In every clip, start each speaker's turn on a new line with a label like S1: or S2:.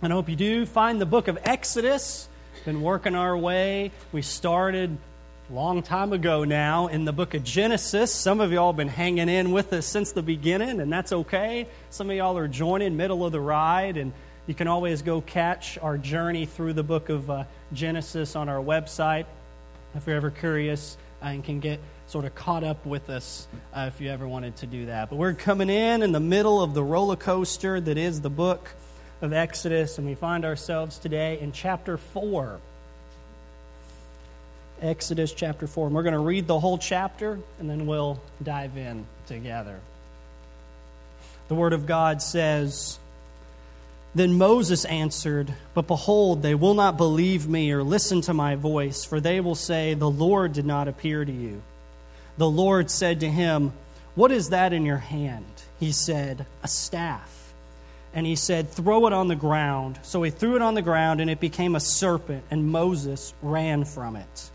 S1: And I hope you do find the book of Exodus. Been working our way. We started a long time ago now in the book of Genesis. Some of y'all have been hanging in with us since the beginning, and that's okay. Some of y'all are joining middle of the ride, and you can always go catch our journey through the book of uh, Genesis on our website if you're ever curious and can get sort of caught up with us uh, if you ever wanted to do that. But we're coming in in the middle of the roller coaster that is the book of Exodus, and we find ourselves today in chapter 4. Exodus chapter 4. And we're going to read the whole chapter, and then we'll dive in together. The Word of God says, Then Moses answered, But behold, they will not believe me or listen to my voice, for they will say, The Lord did not appear to you. The Lord said to him, What is that in your hand? He said, A staff. And he said, Throw it on the ground. So he threw it on the ground, and it became a serpent, and Moses ran from it.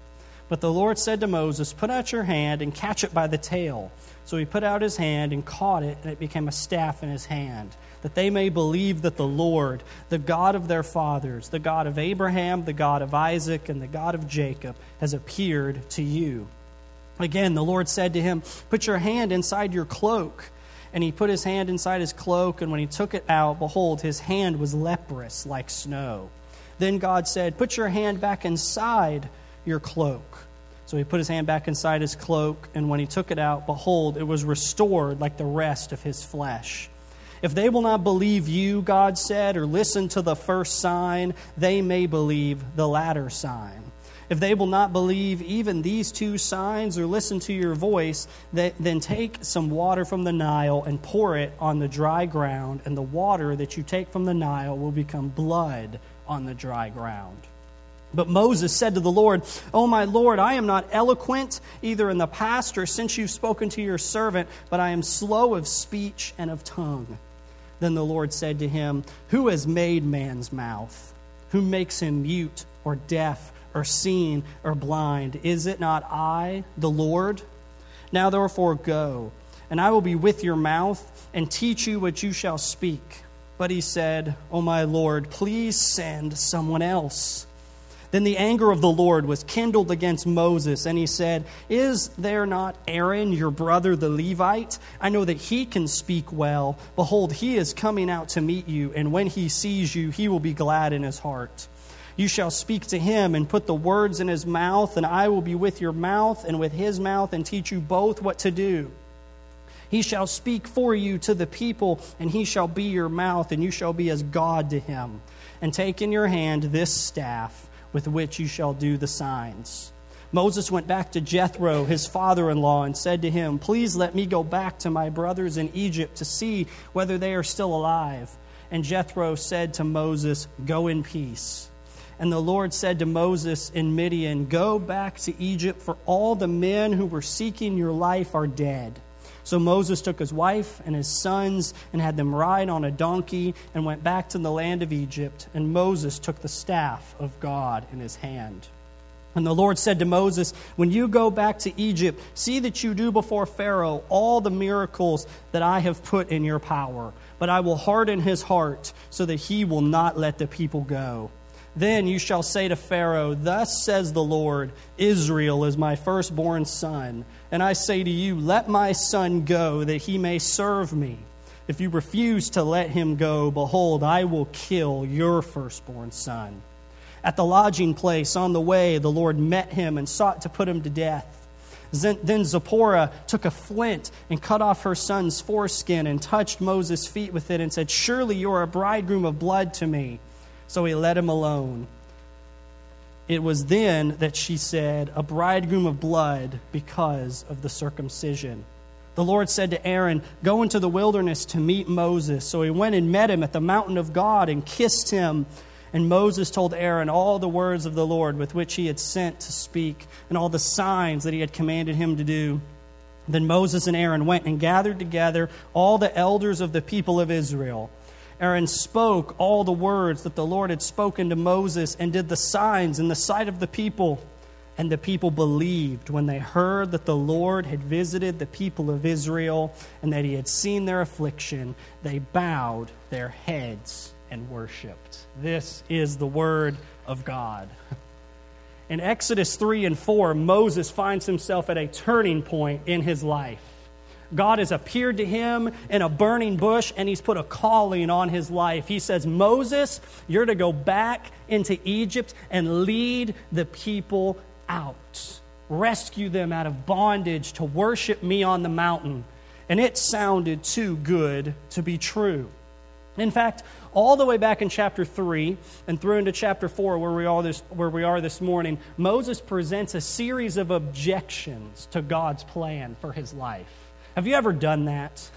S1: But the Lord said to Moses, Put out your hand and catch it by the tail. So he put out his hand and caught it, and it became a staff in his hand, that they may believe that the Lord, the God of their fathers, the God of Abraham, the God of Isaac, and the God of Jacob, has appeared to you. Again, the Lord said to him, Put your hand inside your cloak. And he put his hand inside his cloak, and when he took it out, behold, his hand was leprous like snow. Then God said, Put your hand back inside your cloak. So he put his hand back inside his cloak, and when he took it out, behold, it was restored like the rest of his flesh. If they will not believe you, God said, or listen to the first sign, they may believe the latter sign. If they will not believe even these two signs or listen to your voice, then take some water from the Nile and pour it on the dry ground, and the water that you take from the Nile will become blood on the dry ground. But Moses said to the Lord, O my Lord, I am not eloquent either in the past or since you've spoken to your servant, but I am slow of speech and of tongue. Then the Lord said to him, Who has made man's mouth? Who makes him mute or deaf or seen or blind? Is it not I, the Lord? Now therefore go, and I will be with your mouth and teach you what you shall speak. But he said, O my Lord, please send someone else. Then the anger of the Lord was kindled against Moses, and he said, Is there not Aaron, your brother, the Levite? I know that he can speak well. Behold, he is coming out to meet you, and when he sees you, he will be glad in his heart. You shall speak to him and put the words in his mouth, and I will be with your mouth and with his mouth and teach you both what to do. He shall speak for you to the people, and he shall be your mouth, and you shall be as God to him. And take in your hand this staff with which you shall do the signs. Moses went back to Jethro, his father in law, and said to him, Please let me go back to my brothers in Egypt to see whether they are still alive. And Jethro said to Moses, Go in peace. And the Lord said to Moses in Midian, Go back to Egypt, for all the men who were seeking your life are dead. So Moses took his wife and his sons and had them ride on a donkey and went back to the land of Egypt. And Moses took the staff of God in his hand. And the Lord said to Moses, When you go back to Egypt, see that you do before Pharaoh all the miracles that I have put in your power. But I will harden his heart so that he will not let the people go. Then you shall say to Pharaoh, Thus says the Lord, Israel is my firstborn son. And I say to you, Let my son go, that he may serve me. If you refuse to let him go, behold, I will kill your firstborn son. At the lodging place on the way, the Lord met him and sought to put him to death. Then Zipporah took a flint and cut off her son's foreskin and touched Moses' feet with it and said, Surely you are a bridegroom of blood to me. So he let him alone. It was then that she said, A bridegroom of blood because of the circumcision. The Lord said to Aaron, Go into the wilderness to meet Moses. So he went and met him at the mountain of God and kissed him. And Moses told Aaron all the words of the Lord with which he had sent to speak, and all the signs that he had commanded him to do. Then Moses and Aaron went and gathered together all the elders of the people of Israel. Aaron spoke all the words that the Lord had spoken to Moses and did the signs in the sight of the people. And the people believed when they heard that the Lord had visited the people of Israel and that he had seen their affliction. They bowed their heads and worshiped. This is the word of God. In Exodus 3 and 4, Moses finds himself at a turning point in his life. God has appeared to him in a burning bush and he's put a calling on his life. He says, Moses, you're to go back into Egypt and lead the people out, rescue them out of bondage to worship me on the mountain. And it sounded too good to be true. In fact, all the way back in chapter 3 and through into chapter 4, where we, are this, where we are this morning, Moses presents a series of objections to God's plan for his life. Have you ever done that?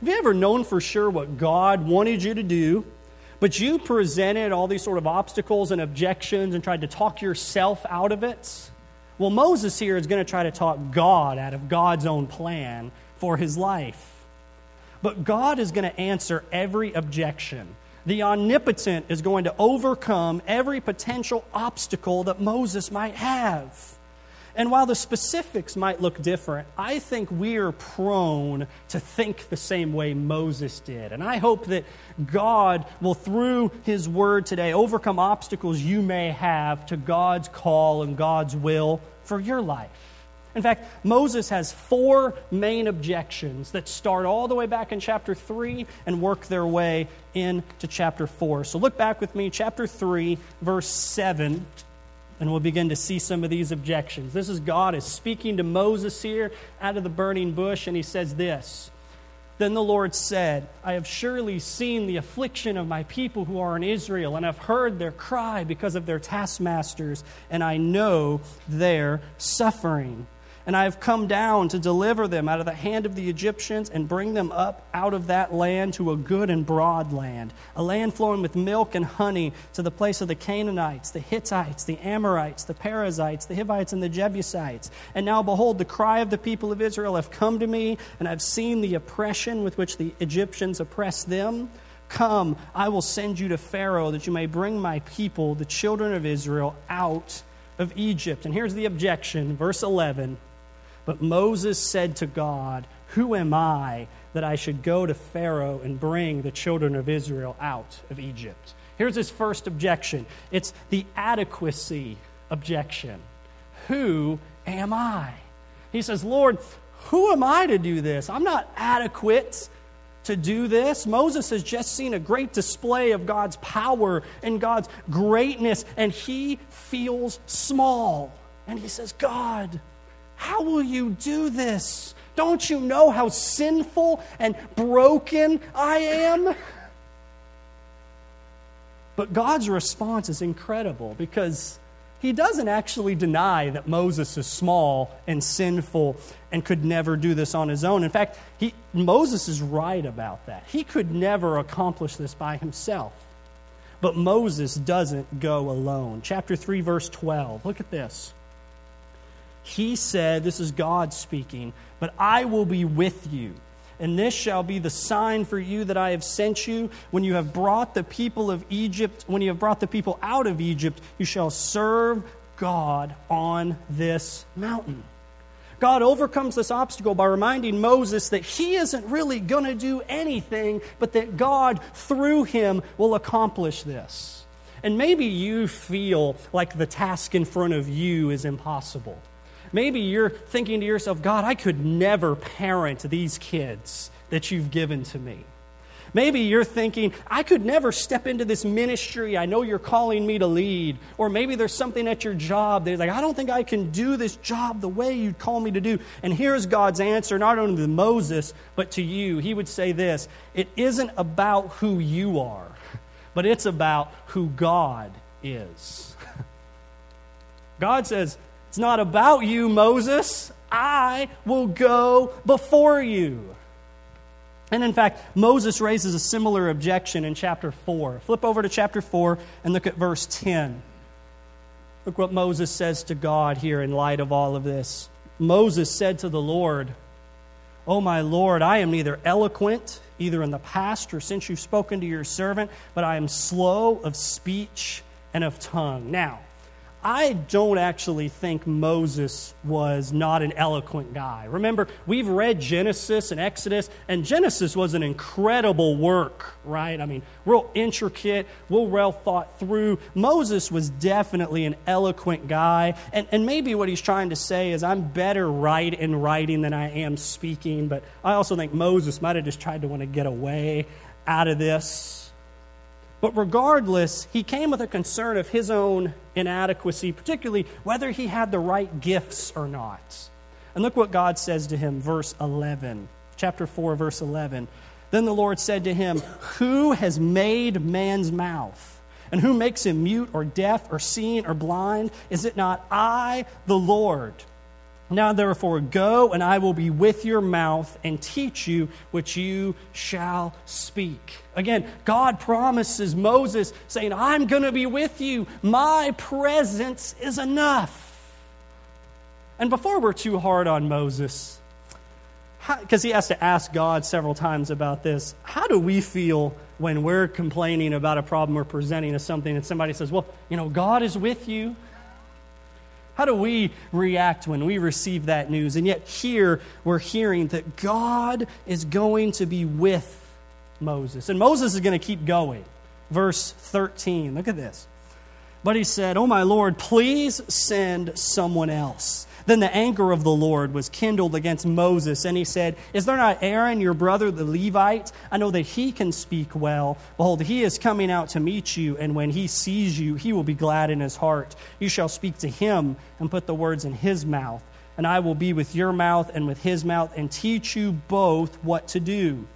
S1: Have you ever known for sure what God wanted you to do, but you presented all these sort of obstacles and objections and tried to talk yourself out of it? Well, Moses here is going to try to talk God out of God's own plan for his life. But God is going to answer every objection. The omnipotent is going to overcome every potential obstacle that Moses might have. And while the specifics might look different, I think we're prone to think the same way Moses did. And I hope that God will, through His Word today, overcome obstacles you may have to God's call and God's will for your life. In fact, Moses has four main objections that start all the way back in chapter 3 and work their way into chapter 4. So look back with me, chapter 3, verse 7, and we'll begin to see some of these objections. This is God is speaking to Moses here out of the burning bush, and he says this. Then the Lord said, I have surely seen the affliction of my people who are in Israel, and have heard their cry because of their taskmasters, and I know their suffering. And I have come down to deliver them out of the hand of the Egyptians and bring them up out of that land to a good and broad land, a land flowing with milk and honey, to the place of the Canaanites, the Hittites, the Amorites, the Perizzites, the Hivites, and the Jebusites. And now, behold, the cry of the people of Israel have come to me, and I've seen the oppression with which the Egyptians oppress them. Come, I will send you to Pharaoh that you may bring my people, the children of Israel, out of Egypt. And here's the objection, verse 11. But Moses said to God, Who am I that I should go to Pharaoh and bring the children of Israel out of Egypt? Here's his first objection it's the adequacy objection. Who am I? He says, Lord, who am I to do this? I'm not adequate to do this. Moses has just seen a great display of God's power and God's greatness, and he feels small. And he says, God, how will you do this? Don't you know how sinful and broken I am? But God's response is incredible because he doesn't actually deny that Moses is small and sinful and could never do this on his own. In fact, he, Moses is right about that. He could never accomplish this by himself. But Moses doesn't go alone. Chapter 3, verse 12. Look at this. He said, This is God speaking, but I will be with you. And this shall be the sign for you that I have sent you. When you have brought the people of Egypt, when you have brought the people out of Egypt, you shall serve God on this mountain. God overcomes this obstacle by reminding Moses that he isn't really going to do anything, but that God, through him, will accomplish this. And maybe you feel like the task in front of you is impossible. Maybe you're thinking to yourself, God, I could never parent these kids that you've given to me. Maybe you're thinking, I could never step into this ministry I know you're calling me to lead. Or maybe there's something at your job that's like, I don't think I can do this job the way you'd call me to do. And here's God's answer, not only to Moses, but to you. He would say this It isn't about who you are, but it's about who God is. God says, it's not about you, Moses. I will go before you. And in fact, Moses raises a similar objection in chapter 4. Flip over to chapter 4 and look at verse 10. Look what Moses says to God here in light of all of this. Moses said to the Lord, Oh, my Lord, I am neither eloquent, either in the past or since you've spoken to your servant, but I am slow of speech and of tongue. Now, I don't actually think Moses was not an eloquent guy. Remember, we've read Genesis and Exodus, and Genesis was an incredible work, right? I mean, real intricate, real well thought through. Moses was definitely an eloquent guy, and, and maybe what he's trying to say is, I'm better right in writing than I am speaking, but I also think Moses might have just tried to want to get away out of this. But regardless, he came with a concern of his own inadequacy, particularly whether he had the right gifts or not. And look what God says to him, verse 11, chapter 4, verse 11. Then the Lord said to him, Who has made man's mouth? And who makes him mute or deaf or seen or blind? Is it not I, the Lord? Now, therefore, go, and I will be with your mouth and teach you which you shall speak. Again, God promises Moses, saying, I'm going to be with you. My presence is enough. And before we're too hard on Moses, because he has to ask God several times about this, how do we feel when we're complaining about a problem or presenting as something and somebody says, Well, you know, God is with you? How do we react when we receive that news? And yet, here we're hearing that God is going to be with Moses. And Moses is going to keep going. Verse 13. Look at this. But he said, Oh, my Lord, please send someone else. Then the anger of the Lord was kindled against Moses, and he said, Is there not Aaron, your brother, the Levite? I know that he can speak well. Behold, he is coming out to meet you, and when he sees you, he will be glad in his heart. You shall speak to him and put the words in his mouth, and I will be with your mouth and with his mouth, and teach you both what to do.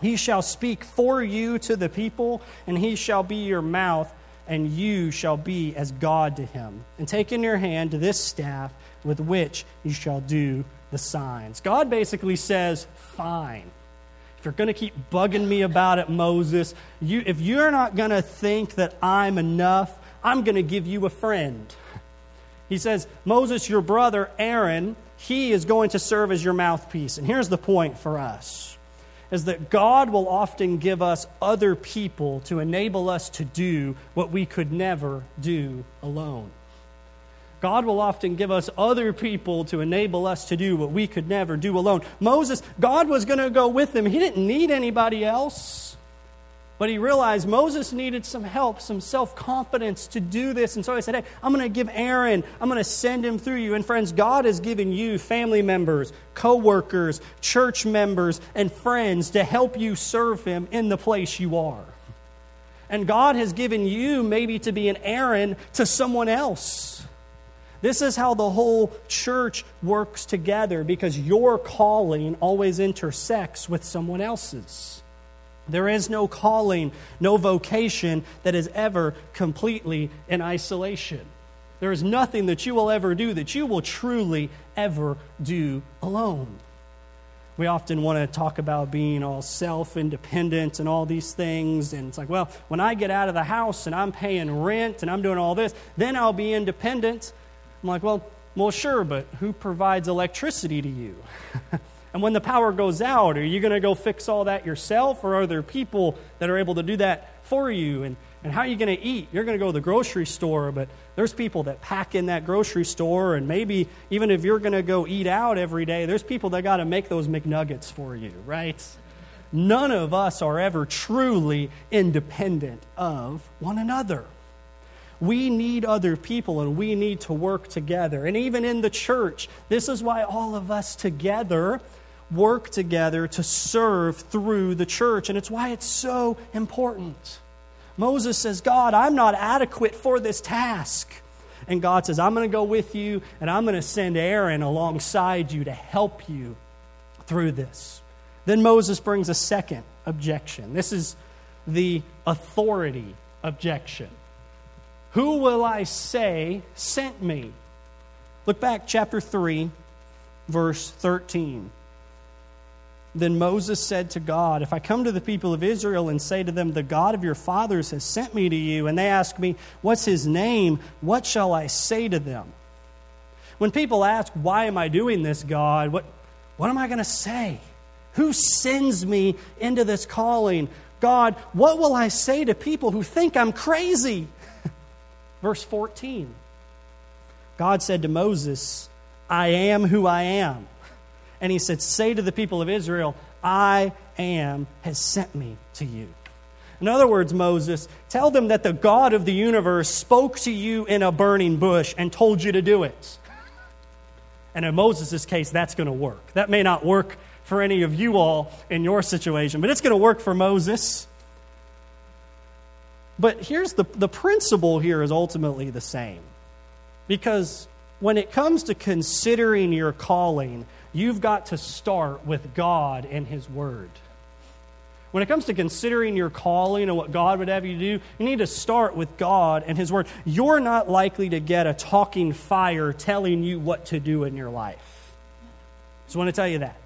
S1: He shall speak for you to the people, and he shall be your mouth, and you shall be as God to him. And take in your hand this staff with which you shall do the signs. God basically says, Fine. If you're going to keep bugging me about it, Moses, you, if you're not going to think that I'm enough, I'm going to give you a friend. He says, Moses, your brother Aaron, he is going to serve as your mouthpiece. And here's the point for us is that God will often give us other people to enable us to do what we could never do alone. God will often give us other people to enable us to do what we could never do alone. Moses, God was going to go with him. He didn't need anybody else. But he realized Moses needed some help, some self confidence to do this. And so he said, Hey, I'm going to give Aaron, I'm going to send him through you. And friends, God has given you family members, co workers, church members, and friends to help you serve him in the place you are. And God has given you maybe to be an Aaron to someone else. This is how the whole church works together because your calling always intersects with someone else's. There is no calling, no vocation that is ever completely in isolation. There is nothing that you will ever do that you will truly ever do alone. We often want to talk about being all self independent and all these things. And it's like, well, when I get out of the house and I'm paying rent and I'm doing all this, then I'll be independent. I'm like, well, well, sure, but who provides electricity to you? and when the power goes out, are you going to go fix all that yourself, or are there people that are able to do that for you? And, and how are you going to eat? You're going to go to the grocery store, but there's people that pack in that grocery store, and maybe even if you're going to go eat out every day, there's people that got to make those McNuggets for you, right? None of us are ever truly independent of one another. We need other people and we need to work together. And even in the church, this is why all of us together work together to serve through the church. And it's why it's so important. Moses says, God, I'm not adequate for this task. And God says, I'm going to go with you and I'm going to send Aaron alongside you to help you through this. Then Moses brings a second objection. This is the authority objection. Who will I say sent me? Look back, chapter 3, verse 13. Then Moses said to God, If I come to the people of Israel and say to them, The God of your fathers has sent me to you, and they ask me, What's his name? What shall I say to them? When people ask, Why am I doing this, God? What, what am I going to say? Who sends me into this calling? God, what will I say to people who think I'm crazy? Verse 14 God said to Moses, I am who I am. And he said, Say to the people of Israel, I am has sent me to you. In other words, Moses, tell them that the God of the universe spoke to you in a burning bush and told you to do it. And in Moses' case, that's going to work. That may not work for any of you all in your situation, but it's going to work for Moses. But here's the, the principle here is ultimately the same. Because when it comes to considering your calling, you've got to start with God and His Word. When it comes to considering your calling and what God would have you do, you need to start with God and His Word. You're not likely to get a talking fire telling you what to do in your life. Just want to tell you that.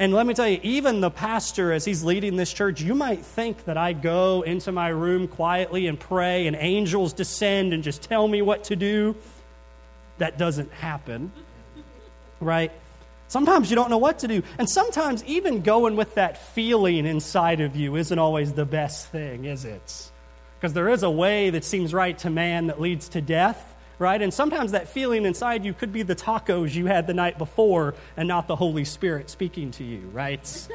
S1: And let me tell you, even the pastor, as he's leading this church, you might think that I go into my room quietly and pray and angels descend and just tell me what to do. That doesn't happen, right? Sometimes you don't know what to do. And sometimes even going with that feeling inside of you isn't always the best thing, is it? Because there is a way that seems right to man that leads to death right? And sometimes that feeling inside you could be the tacos you had the night before and not the Holy Spirit speaking to you, right?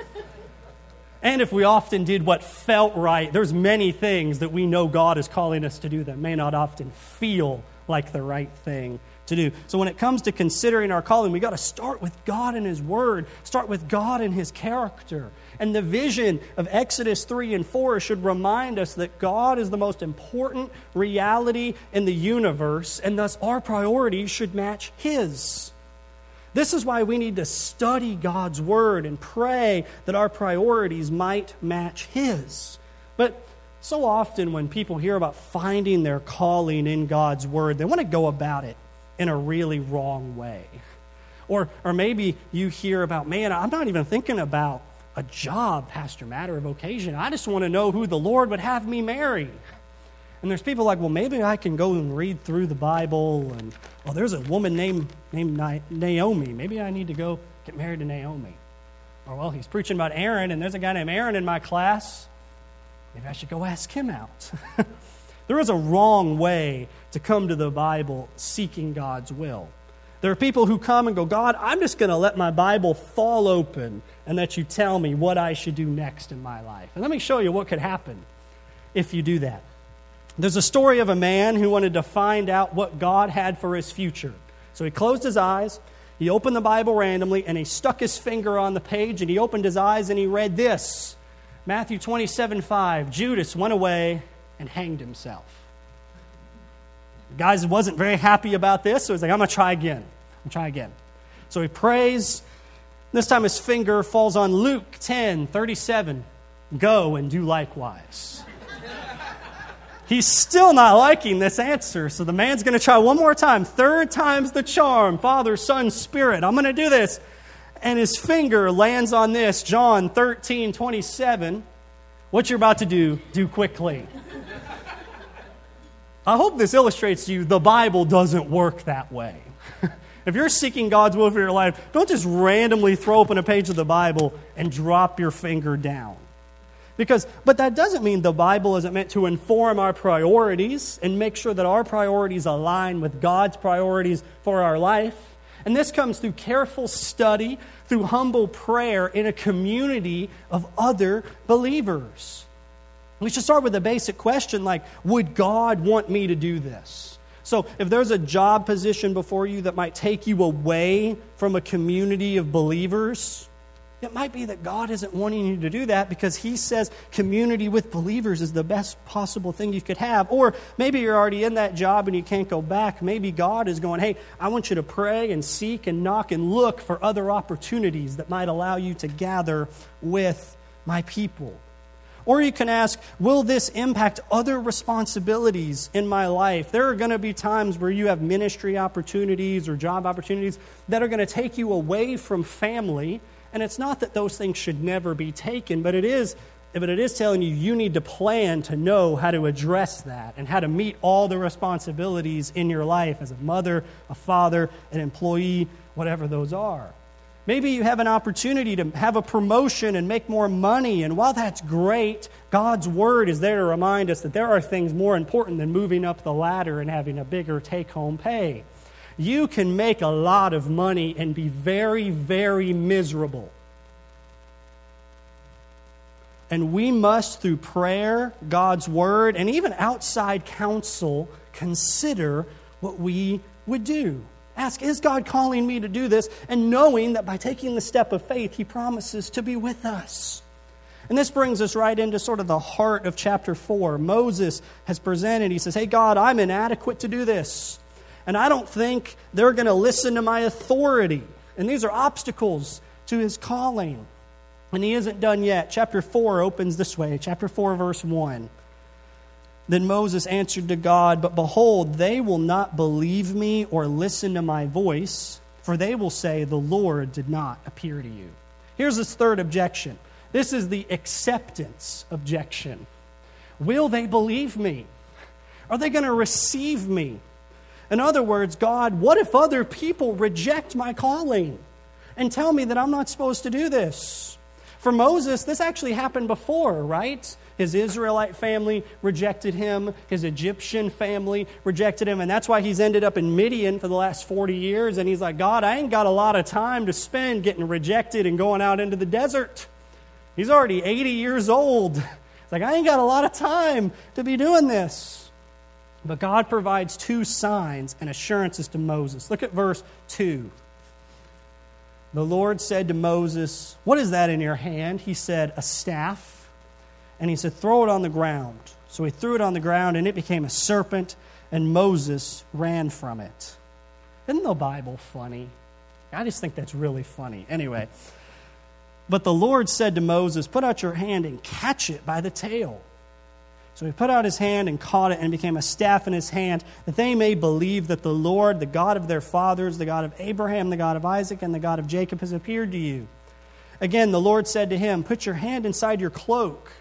S1: and if we often did what felt right, there's many things that we know God is calling us to do that may not often feel like the right thing to do. So when it comes to considering our calling, we got to start with God and His Word, start with God and His character. And the vision of Exodus 3 and 4 should remind us that God is the most important reality in the universe, and thus our priorities should match His. This is why we need to study God's Word and pray that our priorities might match His. But so often, when people hear about finding their calling in God's Word, they want to go about it in a really wrong way. Or, or maybe you hear about, man, I'm not even thinking about a job, Pastor, matter of occasion. I just want to know who the Lord would have me marry. And there's people like, well, maybe I can go and read through the Bible, and well, there's a woman named named Naomi. Maybe I need to go get married to Naomi. Or well, he's preaching about Aaron, and there's a guy named Aaron in my class. Maybe I should go ask him out. there is a wrong way to come to the Bible seeking God's will. There are people who come and go, God, I'm just going to let my Bible fall open and that you tell me what I should do next in my life. And let me show you what could happen if you do that. There's a story of a man who wanted to find out what God had for his future. So he closed his eyes, he opened the Bible randomly, and he stuck his finger on the page and he opened his eyes and he read this Matthew 27 5. Judas went away and hanged himself. The guy wasn't very happy about this, so he's like, I'm going to try again. I'm try again. So he prays this time his finger falls on Luke 10 37. Go and do likewise. He's still not liking this answer, so the man's going to try one more time. Third time's the charm Father, Son, Spirit. I'm going to do this. And his finger lands on this John 13 27. What you're about to do, do quickly. I hope this illustrates to you the Bible doesn't work that way. If you're seeking God's will for your life, don't just randomly throw open a page of the Bible and drop your finger down. Because, but that doesn't mean the Bible isn't meant to inform our priorities and make sure that our priorities align with God's priorities for our life. And this comes through careful study, through humble prayer in a community of other believers. We should start with a basic question like Would God want me to do this? So, if there's a job position before you that might take you away from a community of believers, it might be that God isn't wanting you to do that because He says community with believers is the best possible thing you could have. Or maybe you're already in that job and you can't go back. Maybe God is going, hey, I want you to pray and seek and knock and look for other opportunities that might allow you to gather with my people. Or you can ask, will this impact other responsibilities in my life? There are going to be times where you have ministry opportunities or job opportunities that are going to take you away from family. And it's not that those things should never be taken, but it is but it is telling you you need to plan to know how to address that and how to meet all the responsibilities in your life as a mother, a father, an employee, whatever those are. Maybe you have an opportunity to have a promotion and make more money. And while that's great, God's word is there to remind us that there are things more important than moving up the ladder and having a bigger take home pay. You can make a lot of money and be very, very miserable. And we must, through prayer, God's word, and even outside counsel, consider what we would do. Ask, is God calling me to do this? And knowing that by taking the step of faith, He promises to be with us. And this brings us right into sort of the heart of chapter 4. Moses has presented, he says, Hey, God, I'm inadequate to do this. And I don't think they're going to listen to my authority. And these are obstacles to his calling. And he isn't done yet. Chapter 4 opens this way. Chapter 4, verse 1. Then Moses answered to God, But behold, they will not believe me or listen to my voice, for they will say, The Lord did not appear to you. Here's his third objection. This is the acceptance objection. Will they believe me? Are they going to receive me? In other words, God, what if other people reject my calling and tell me that I'm not supposed to do this? For Moses, this actually happened before, right? His Israelite family rejected him. His Egyptian family rejected him. And that's why he's ended up in Midian for the last 40 years. And he's like, God, I ain't got a lot of time to spend getting rejected and going out into the desert. He's already 80 years old. It's like, I ain't got a lot of time to be doing this. But God provides two signs and assurances to Moses. Look at verse 2. The Lord said to Moses, What is that in your hand? He said, A staff. And he said, Throw it on the ground. So he threw it on the ground, and it became a serpent, and Moses ran from it. Isn't the Bible funny? I just think that's really funny. Anyway, but the Lord said to Moses, Put out your hand and catch it by the tail. So he put out his hand and caught it, and became a staff in his hand, that they may believe that the Lord, the God of their fathers, the God of Abraham, the God of Isaac, and the God of Jacob, has appeared to you. Again, the Lord said to him, Put your hand inside your cloak.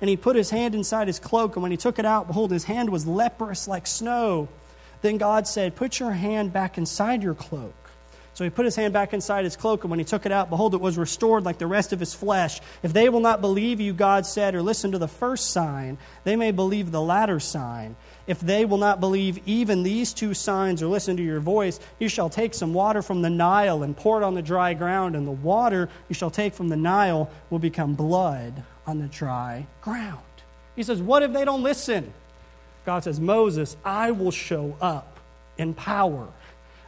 S1: And he put his hand inside his cloak, and when he took it out, behold, his hand was leprous like snow. Then God said, Put your hand back inside your cloak. So he put his hand back inside his cloak, and when he took it out, behold, it was restored like the rest of his flesh. If they will not believe you, God said, or listen to the first sign, they may believe the latter sign. If they will not believe even these two signs or listen to your voice, you shall take some water from the Nile and pour it on the dry ground, and the water you shall take from the Nile will become blood on the dry ground. He says, What if they don't listen? God says, Moses, I will show up in power.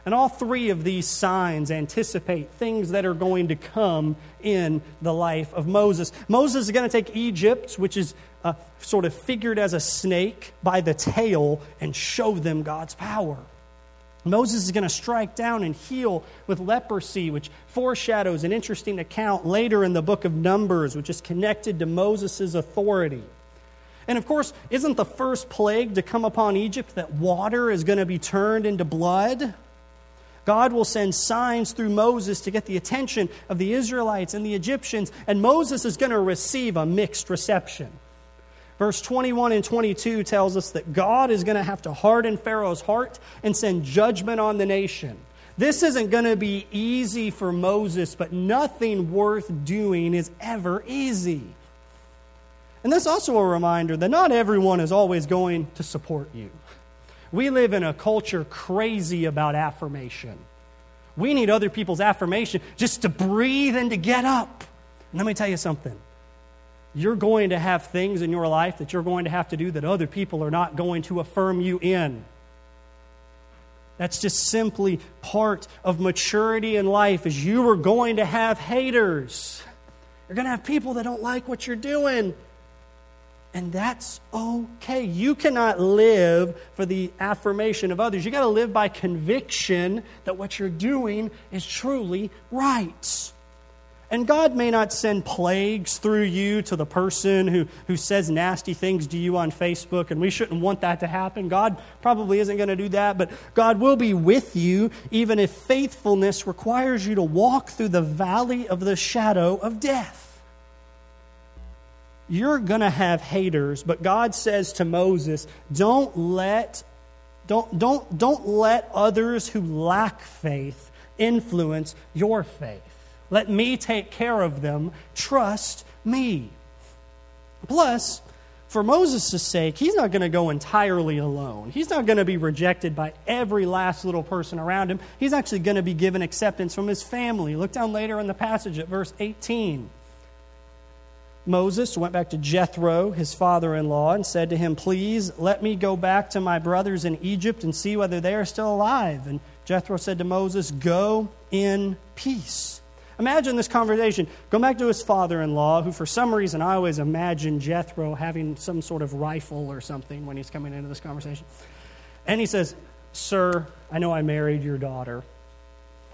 S1: And all three of these signs anticipate things that are going to come in the life of Moses. Moses is going to take Egypt, which is uh, sort of figured as a snake, by the tail and show them God's power. Moses is going to strike down and heal with leprosy, which foreshadows an interesting account later in the book of Numbers, which is connected to Moses' authority. And of course, isn't the first plague to come upon Egypt that water is going to be turned into blood? God will send signs through Moses to get the attention of the Israelites and the Egyptians, and Moses is going to receive a mixed reception. Verse 21 and 22 tells us that God is going to have to harden Pharaoh's heart and send judgment on the nation. This isn't going to be easy for Moses, but nothing worth doing is ever easy. And that's also a reminder that not everyone is always going to support you. We live in a culture crazy about affirmation. We need other people's affirmation just to breathe and to get up. And let me tell you something you're going to have things in your life that you're going to have to do that other people are not going to affirm you in. That's just simply part of maturity in life is you are going to have haters. You're going to have people that don't like what you're doing. And that's okay. You cannot live for the affirmation of others. You got to live by conviction that what you're doing is truly right. And God may not send plagues through you to the person who, who says nasty things to you on Facebook, and we shouldn't want that to happen. God probably isn't going to do that, but God will be with you even if faithfulness requires you to walk through the valley of the shadow of death. You're going to have haters, but God says to Moses, don't let, don't, don't, don't let others who lack faith influence your faith. Let me take care of them. Trust me. Plus, for Moses' sake, he's not going to go entirely alone. He's not going to be rejected by every last little person around him. He's actually going to be given acceptance from his family. Look down later in the passage at verse 18. Moses went back to Jethro, his father in law, and said to him, Please let me go back to my brothers in Egypt and see whether they are still alive. And Jethro said to Moses, Go in peace. Imagine this conversation. Go back to his father in law, who for some reason I always imagine Jethro having some sort of rifle or something when he's coming into this conversation. And he says, Sir, I know I married your daughter,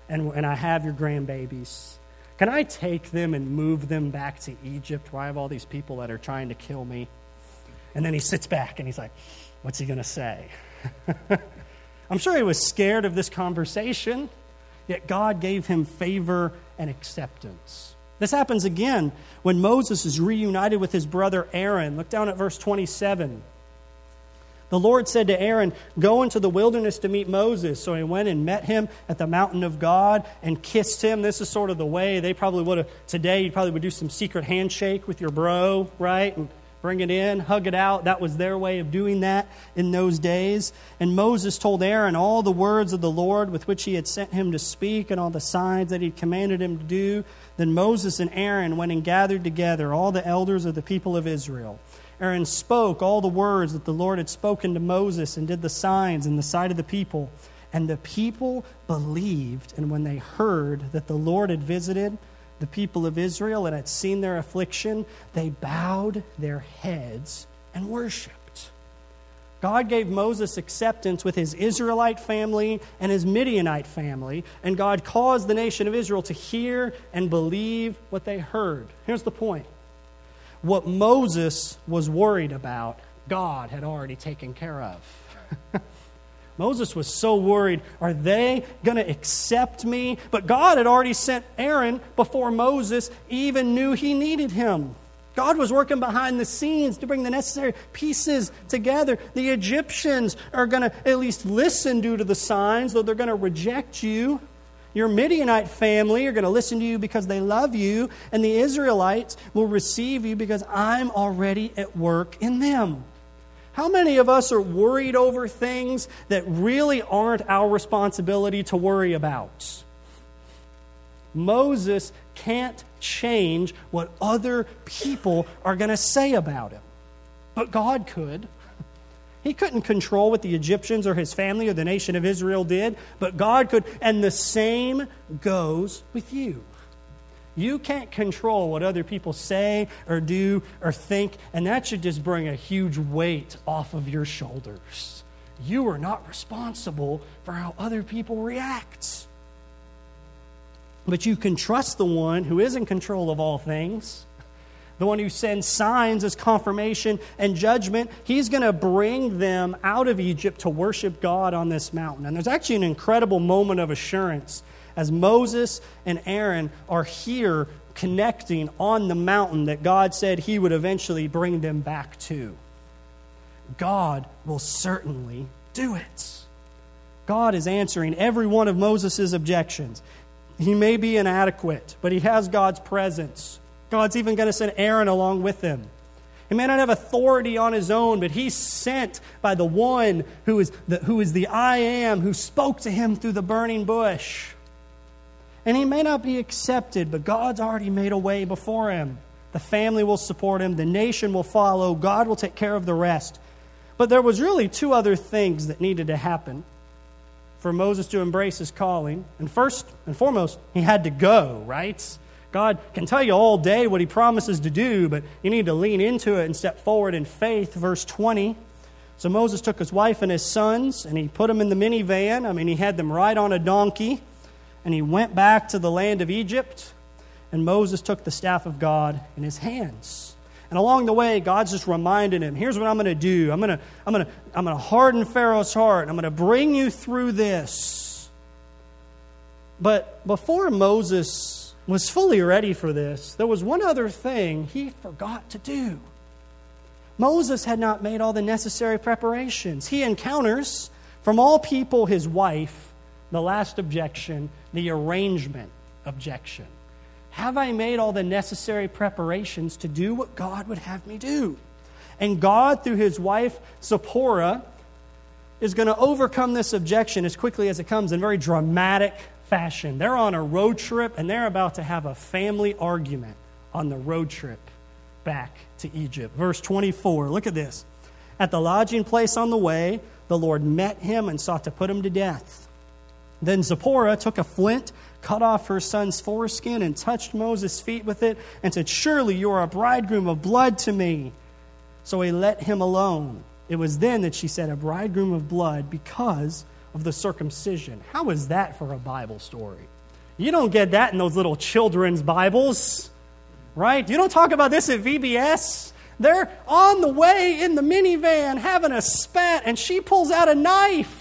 S1: and, and I have your grandbabies. Can I take them and move them back to Egypt where I have all these people that are trying to kill me? And then he sits back and he's like, What's he going to say? I'm sure he was scared of this conversation, yet God gave him favor and acceptance. This happens again when Moses is reunited with his brother Aaron. Look down at verse 27. The Lord said to Aaron, Go into the wilderness to meet Moses. So he went and met him at the mountain of God and kissed him. This is sort of the way they probably would have, today, you probably would do some secret handshake with your bro, right? And bring it in, hug it out. That was their way of doing that in those days. And Moses told Aaron all the words of the Lord with which he had sent him to speak and all the signs that he commanded him to do. Then Moses and Aaron went and gathered together all the elders of the people of Israel. Aaron spoke all the words that the Lord had spoken to Moses and did the signs in the sight of the people. And the people believed, and when they heard that the Lord had visited, the people of Israel and had seen their affliction, they bowed their heads and worshiped. God gave Moses acceptance with his Israelite family and his Midianite family, and God caused the nation of Israel to hear and believe what they heard. Here's the point what Moses was worried about, God had already taken care of. Moses was so worried. Are they going to accept me? But God had already sent Aaron before Moses even knew he needed him. God was working behind the scenes to bring the necessary pieces together. The Egyptians are going to at least listen due to the signs, though they're going to reject you. Your Midianite family are going to listen to you because they love you, and the Israelites will receive you because I'm already at work in them. How many of us are worried over things that really aren't our responsibility to worry about? Moses can't change what other people are going to say about him, but God could. He couldn't control what the Egyptians or his family or the nation of Israel did, but God could. And the same goes with you. You can't control what other people say or do or think, and that should just bring a huge weight off of your shoulders. You are not responsible for how other people react. But you can trust the one who is in control of all things, the one who sends signs as confirmation and judgment. He's going to bring them out of Egypt to worship God on this mountain. And there's actually an incredible moment of assurance as Moses and Aaron are here connecting on the mountain that God said he would eventually bring them back to. God will certainly do it. God is answering every one of Moses' objections. He may be inadequate, but he has God's presence. God's even going to send Aaron along with him. He may not have authority on his own, but he's sent by the one who is the, who is the I am, who spoke to him through the burning bush. And he may not be accepted, but God's already made a way before him. The family will support him, the nation will follow, God will take care of the rest. But there was really two other things that needed to happen for Moses to embrace his calling. And first and foremost, he had to go, right? God can tell you all day what he promises to do, but you need to lean into it and step forward in faith. Verse 20. So Moses took his wife and his sons, and he put them in the minivan. I mean, he had them ride on a donkey and he went back to the land of Egypt, and Moses took the staff of God in his hands. And along the way, God's just reminding him, here's what I'm going to do. I'm going to, I'm going to, I'm going to harden Pharaoh's heart. I'm going to bring you through this. But before Moses was fully ready for this, there was one other thing he forgot to do. Moses had not made all the necessary preparations. He encounters from all people his wife the last objection, the arrangement objection. Have I made all the necessary preparations to do what God would have me do? And God, through his wife Zipporah, is going to overcome this objection as quickly as it comes in very dramatic fashion. They're on a road trip and they're about to have a family argument on the road trip back to Egypt. Verse 24, look at this. At the lodging place on the way, the Lord met him and sought to put him to death. Then Zipporah took a flint, cut off her son's foreskin, and touched Moses' feet with it, and said, Surely you are a bridegroom of blood to me. So he let him alone. It was then that she said, A bridegroom of blood because of the circumcision. How is that for a Bible story? You don't get that in those little children's Bibles, right? You don't talk about this at VBS. They're on the way in the minivan having a spat, and she pulls out a knife.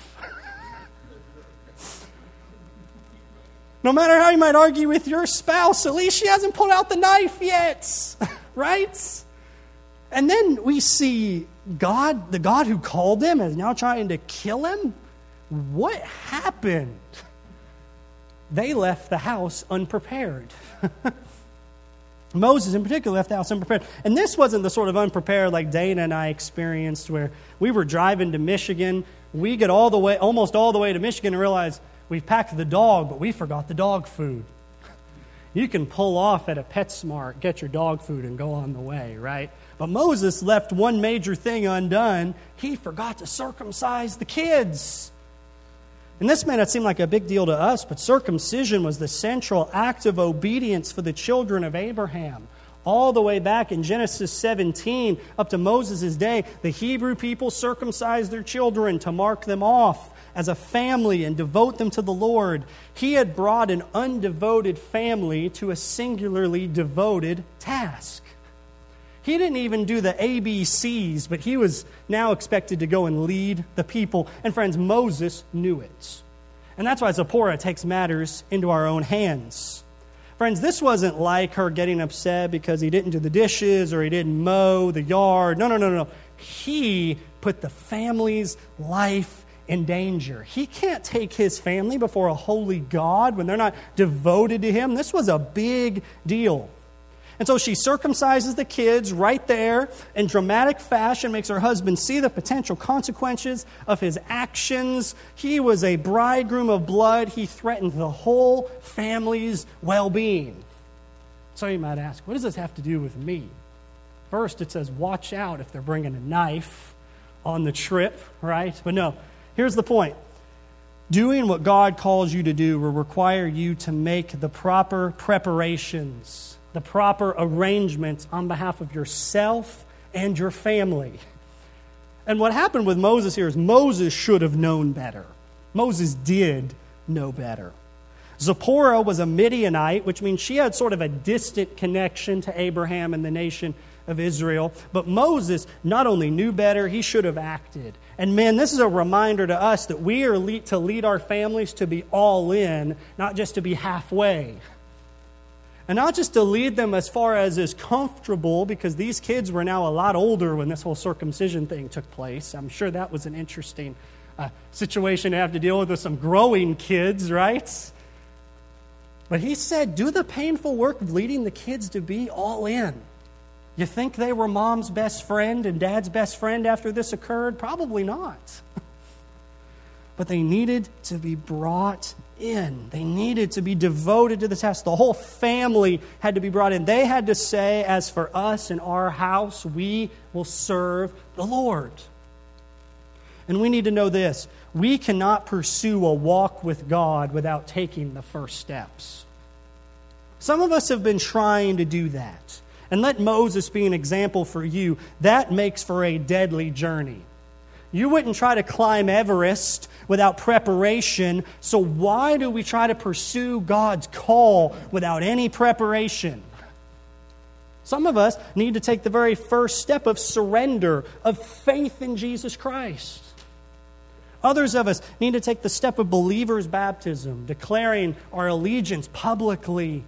S1: no matter how you might argue with your spouse, at least she hasn't pulled out the knife yet, right? And then we see God, the God who called him, is now trying to kill him. What happened? They left the house unprepared. Moses, in particular, left the house unprepared. And this wasn't the sort of unprepared like Dana and I experienced, where we were driving to Michigan. We get all the way, almost all the way to Michigan, and realize we've packed the dog, but we forgot the dog food. You can pull off at a PetSmart, get your dog food, and go on the way, right? But Moses left one major thing undone. He forgot to circumcise the kids. And this may not seem like a big deal to us, but circumcision was the central act of obedience for the children of Abraham. All the way back in Genesis 17 up to Moses' day, the Hebrew people circumcised their children to mark them off as a family and devote them to the Lord. He had brought an undevoted family to a singularly devoted task. He didn't even do the ABCs, but he was now expected to go and lead the people. And friends, Moses knew it. And that's why Zipporah takes matters into our own hands. Friends, this wasn't like her getting upset because he didn't do the dishes or he didn't mow the yard. No, no, no, no. He put the family's life in danger. He can't take his family before a holy God when they're not devoted to him. This was a big deal. And so she circumcises the kids right there in dramatic fashion, makes her husband see the potential consequences of his actions. He was a bridegroom of blood, he threatened the whole family's well being. So you might ask, what does this have to do with me? First, it says, watch out if they're bringing a knife on the trip, right? But no, here's the point. Doing what God calls you to do will require you to make the proper preparations the proper arrangements on behalf of yourself and your family. And what happened with Moses here is Moses should have known better. Moses did know better. Zipporah was a Midianite, which means she had sort of a distant connection to Abraham and the nation of Israel. But Moses not only knew better, he should have acted. And man, this is a reminder to us that we are to lead our families to be all in, not just to be halfway. And not just to lead them as far as is comfortable, because these kids were now a lot older when this whole circumcision thing took place. I'm sure that was an interesting uh, situation to have to deal with with some growing kids, right? But he said, do the painful work of leading the kids to be all in. You think they were mom's best friend and dad's best friend after this occurred? Probably not. but they needed to be brought in. They needed to be devoted to the task. The whole family had to be brought in. They had to say, as for us and our house, we will serve the Lord. And we need to know this we cannot pursue a walk with God without taking the first steps. Some of us have been trying to do that. And let Moses be an example for you. That makes for a deadly journey. You wouldn't try to climb Everest without preparation, so why do we try to pursue God's call without any preparation? Some of us need to take the very first step of surrender, of faith in Jesus Christ. Others of us need to take the step of believer's baptism, declaring our allegiance publicly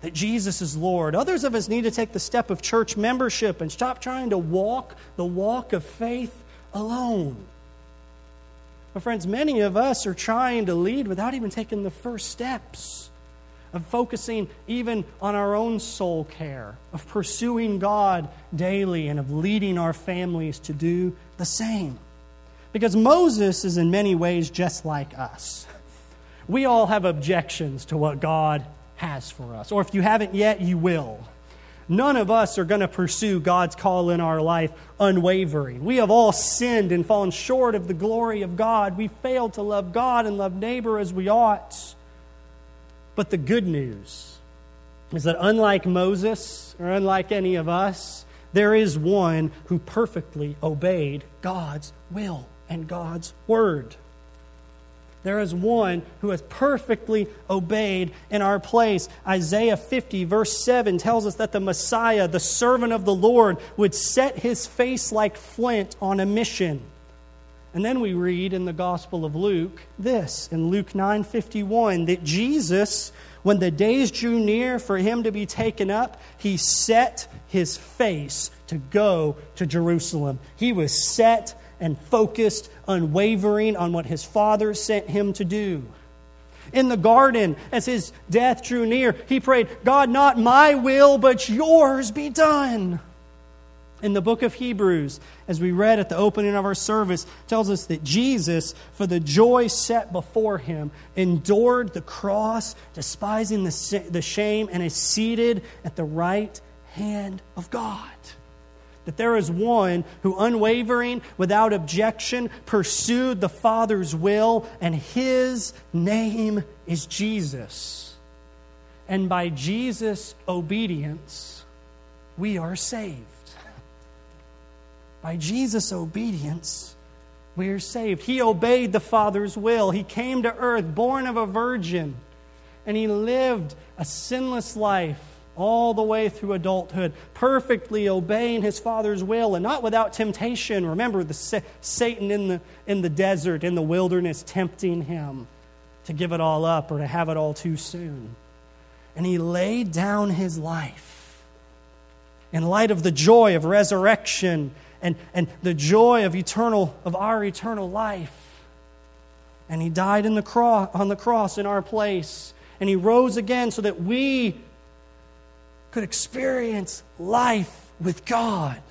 S1: that Jesus is Lord. Others of us need to take the step of church membership and stop trying to walk the walk of faith alone. But, friends, many of us are trying to lead without even taking the first steps. of focusing even on our own soul care, of pursuing God daily, and of leading our families to do the same. Because Moses is in many ways just like us. We all have objections to what God has for us, or if you haven't yet, you will. None of us are going to pursue God's call in our life unwavering. We have all sinned and fallen short of the glory of God. We failed to love God and love neighbor as we ought. But the good news is that unlike Moses or unlike any of us, there is one who perfectly obeyed God's will and God's word. There is one who has perfectly obeyed in our place. Isaiah 50, verse 7, tells us that the Messiah, the servant of the Lord, would set his face like flint on a mission. And then we read in the Gospel of Luke this in Luke 9:51 that Jesus when the days drew near for him to be taken up he set his face to go to Jerusalem. He was set and focused, unwavering on what his Father sent him to do. In the garden, as his death drew near, he prayed, God, not my will, but yours be done. In the book of Hebrews, as we read at the opening of our service, tells us that Jesus, for the joy set before him, endured the cross, despising the, shame, and is seated at the right hand of God that there is one who, unwavering, without objection, pursued the Father's will, and his name is Jesus. And by Jesus' obedience, we are saved. By Jesus' obedience, we are saved. He obeyed the Father's will. He came to earth, born of a virgin, and he lived a sinless life all the way through adulthood, perfectly obeying his Father's will and not without temptation. Remember the Satan in the, in the desert, in the wilderness, tempting him to give it all up or to have it all too soon. And he laid down his life in light of the joy of resurrection and, and the joy of eternal of our eternal life. And he died in the cross, on the cross in our place. And he rose again so that we could experience life with God.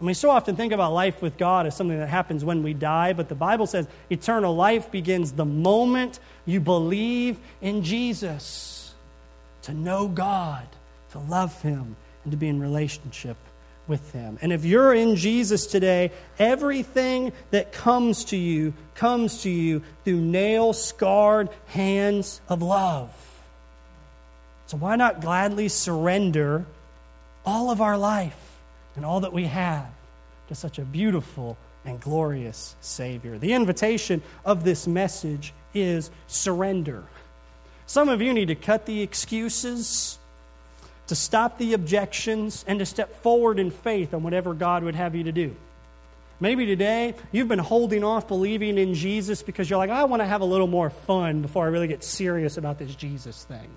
S1: And we so often think about life with God as something that happens when we die, but the Bible says eternal life begins the moment you believe in Jesus. To know God, to love Him, and to be in relationship with Him. And if you're in Jesus today, everything that comes to you comes to you through nail scarred hands of love. So why not gladly surrender all of our life and all that we have to such a beautiful and glorious Savior? The invitation of this message is surrender. Some of you need to cut the excuses, to stop the objections, and to step forward in faith on whatever God would have you to do. Maybe today you've been holding off believing in Jesus because you're like, I want to have a little more fun before I really get serious about this Jesus thing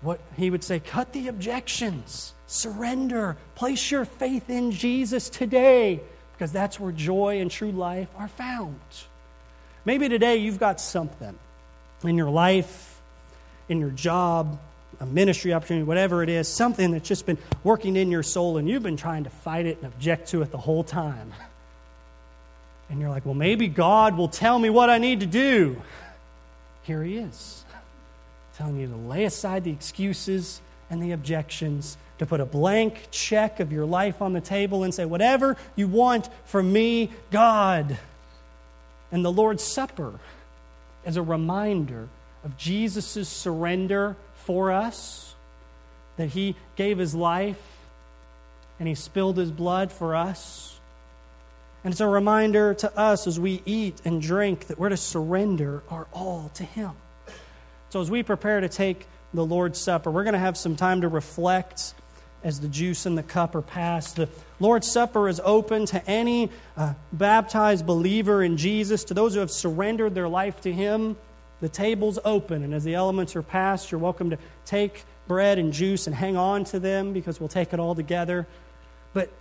S1: what he would say cut the objections, surrender, place your faith in Jesus today, because that's where joy and true life are found. Maybe today you've got something in your life, in your job, a ministry opportunity, whatever it is, something that's just been working in your soul and you've been trying to fight it and object to it the whole time. And you're like, well, maybe God will tell me what I need to do. Here he is telling you to lay aside the excuses and the objections, to put a blank check of your life on the table and say, Whatever you want from me, God. And the Lord's Supper as a reminder of Jesus' surrender for us, that He gave His life and He spilled His blood for us. And it's a reminder to us as we eat and drink that we're to surrender our all to Him. So, as we prepare to take the Lord's Supper, we're going to have some time to reflect as the juice and the cup are passed. The Lord's Supper is open to any uh, baptized believer in Jesus, to those who have surrendered their life to Him. The table's open, and as the elements are passed, you're welcome to take bread and juice and hang on to them because we'll take it all together. But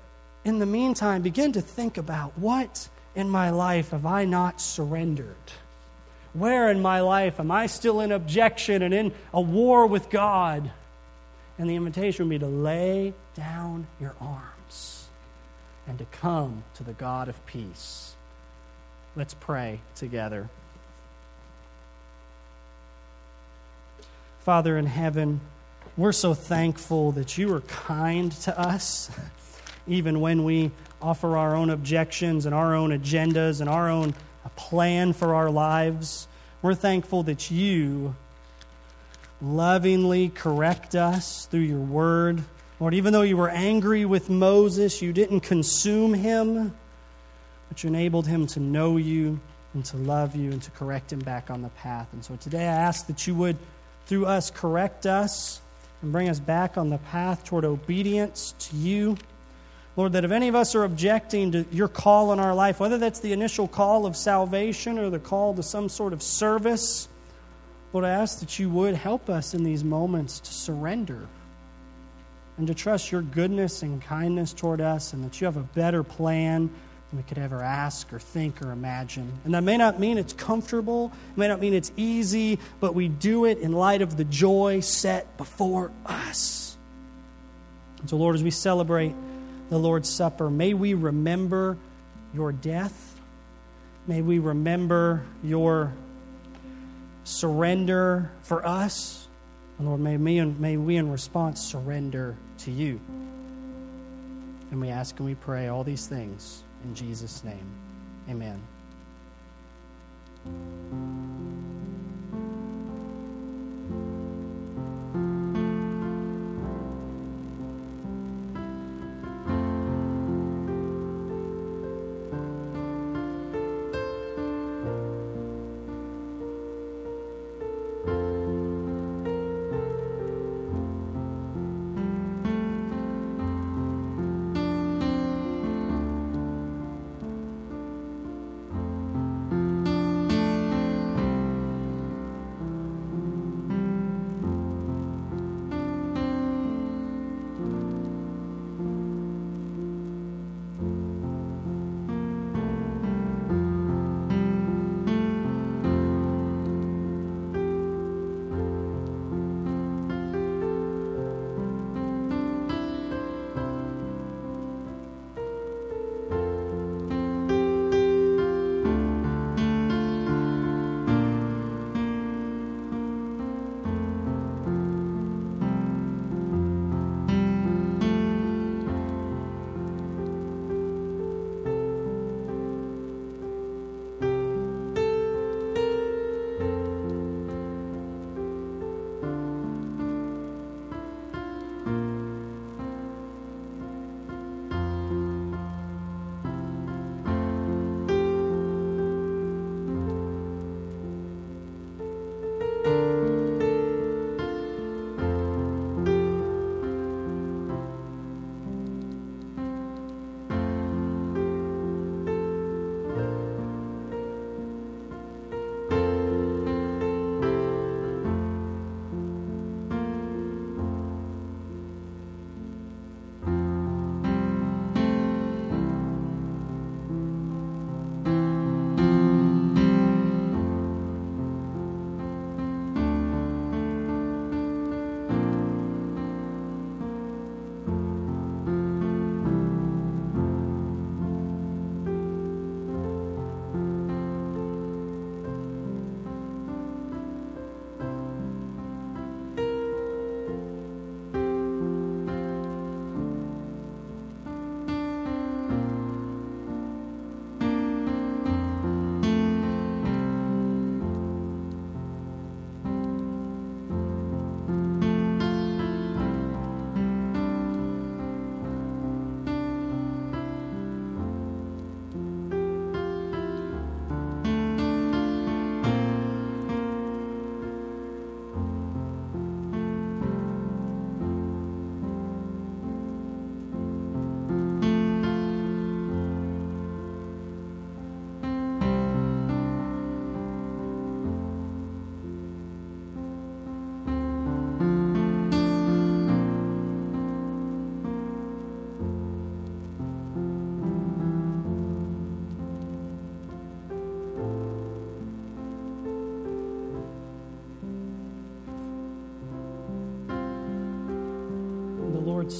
S1: in the meantime, begin to think about what in my life have I not surrendered? Where in my life am I still in objection and in a war with God? And the invitation would be to lay down your arms and to come to the God of peace. Let's pray together. Father in heaven, we're so thankful that you are kind to us, even when we offer our own objections and our own agendas and our own plan for our lives. We're thankful that you lovingly correct us through your word. Lord, even though you were angry with Moses, you didn't consume him, but you enabled him to know you and to love you and to correct him back on the path. And so today I ask that you would, through us, correct us and bring us back on the path toward obedience to you. Lord, that if any of us are objecting to your call in our life, whether that's the initial call of salvation or the call to some sort of service, Lord, I ask that you would help us in these moments to surrender and to trust your goodness and kindness toward us and that you have a better plan than we could ever ask or think or imagine. And that may not mean it's comfortable, it may not mean it's easy, but we do it in light of the joy set before us. And so, Lord, as we celebrate the Lord's Supper, may we remember your death. May we remember your surrender for us. And Lord, may, me and, may we in response surrender to you. And we ask and we pray all these things in Jesus' name. Amen.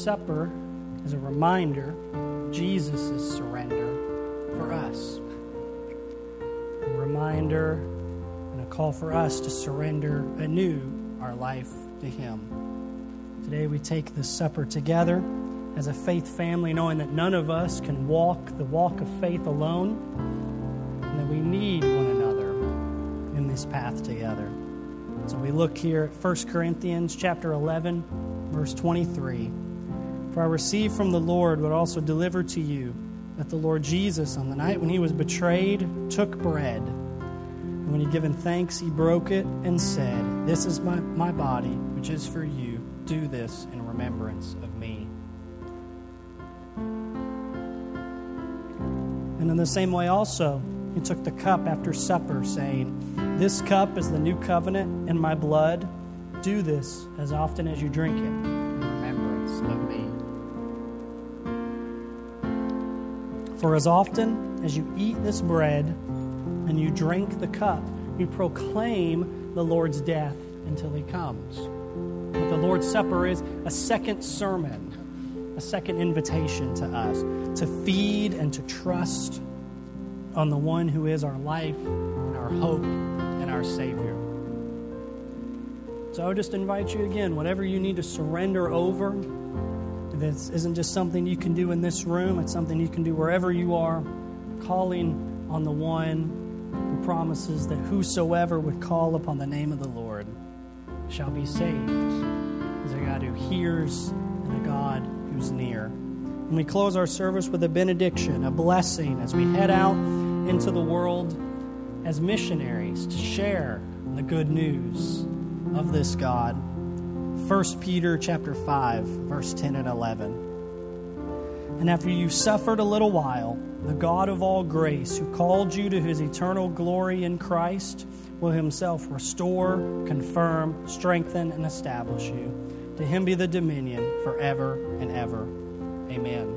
S1: Supper is a reminder of Jesus' surrender for us. A reminder and a call for us to surrender anew our life to Him. Today we take this supper together as a faith family, knowing that none of us can walk the walk of faith alone, and that we need one another in this path together. So we look here at 1 Corinthians chapter 11, verse 23. For I received from the Lord what also delivered to you that the Lord Jesus, on the night when he was betrayed, took bread. And when he had given thanks, he broke it and said, This is my, my body, which is for you. Do this in remembrance of me. And in the same way, also, he took the cup after supper, saying, This cup is the new covenant in my blood. Do this as often as you drink it in remembrance of me. For as often as you eat this bread and you drink the cup, you proclaim the Lord's death until he comes. What the Lord's Supper is a second sermon, a second invitation to us to feed and to trust on the one who is our life and our hope and our Savior. So I would just invite you again, whatever you need to surrender over, this isn't just something you can do in this room, it's something you can do wherever you are, calling on the one who promises that whosoever would call upon the name of the Lord shall be saved. Is a God who hears and a God who's near. And we close our service with a benediction, a blessing as we head out into the world as missionaries to share the good news of this God. 1 Peter chapter 5 verse 10 and 11. And after you suffered a little while, the God of all grace, who called you to his eternal glory in Christ, will himself restore, confirm, strengthen, and establish you. To him be the dominion forever and ever. Amen.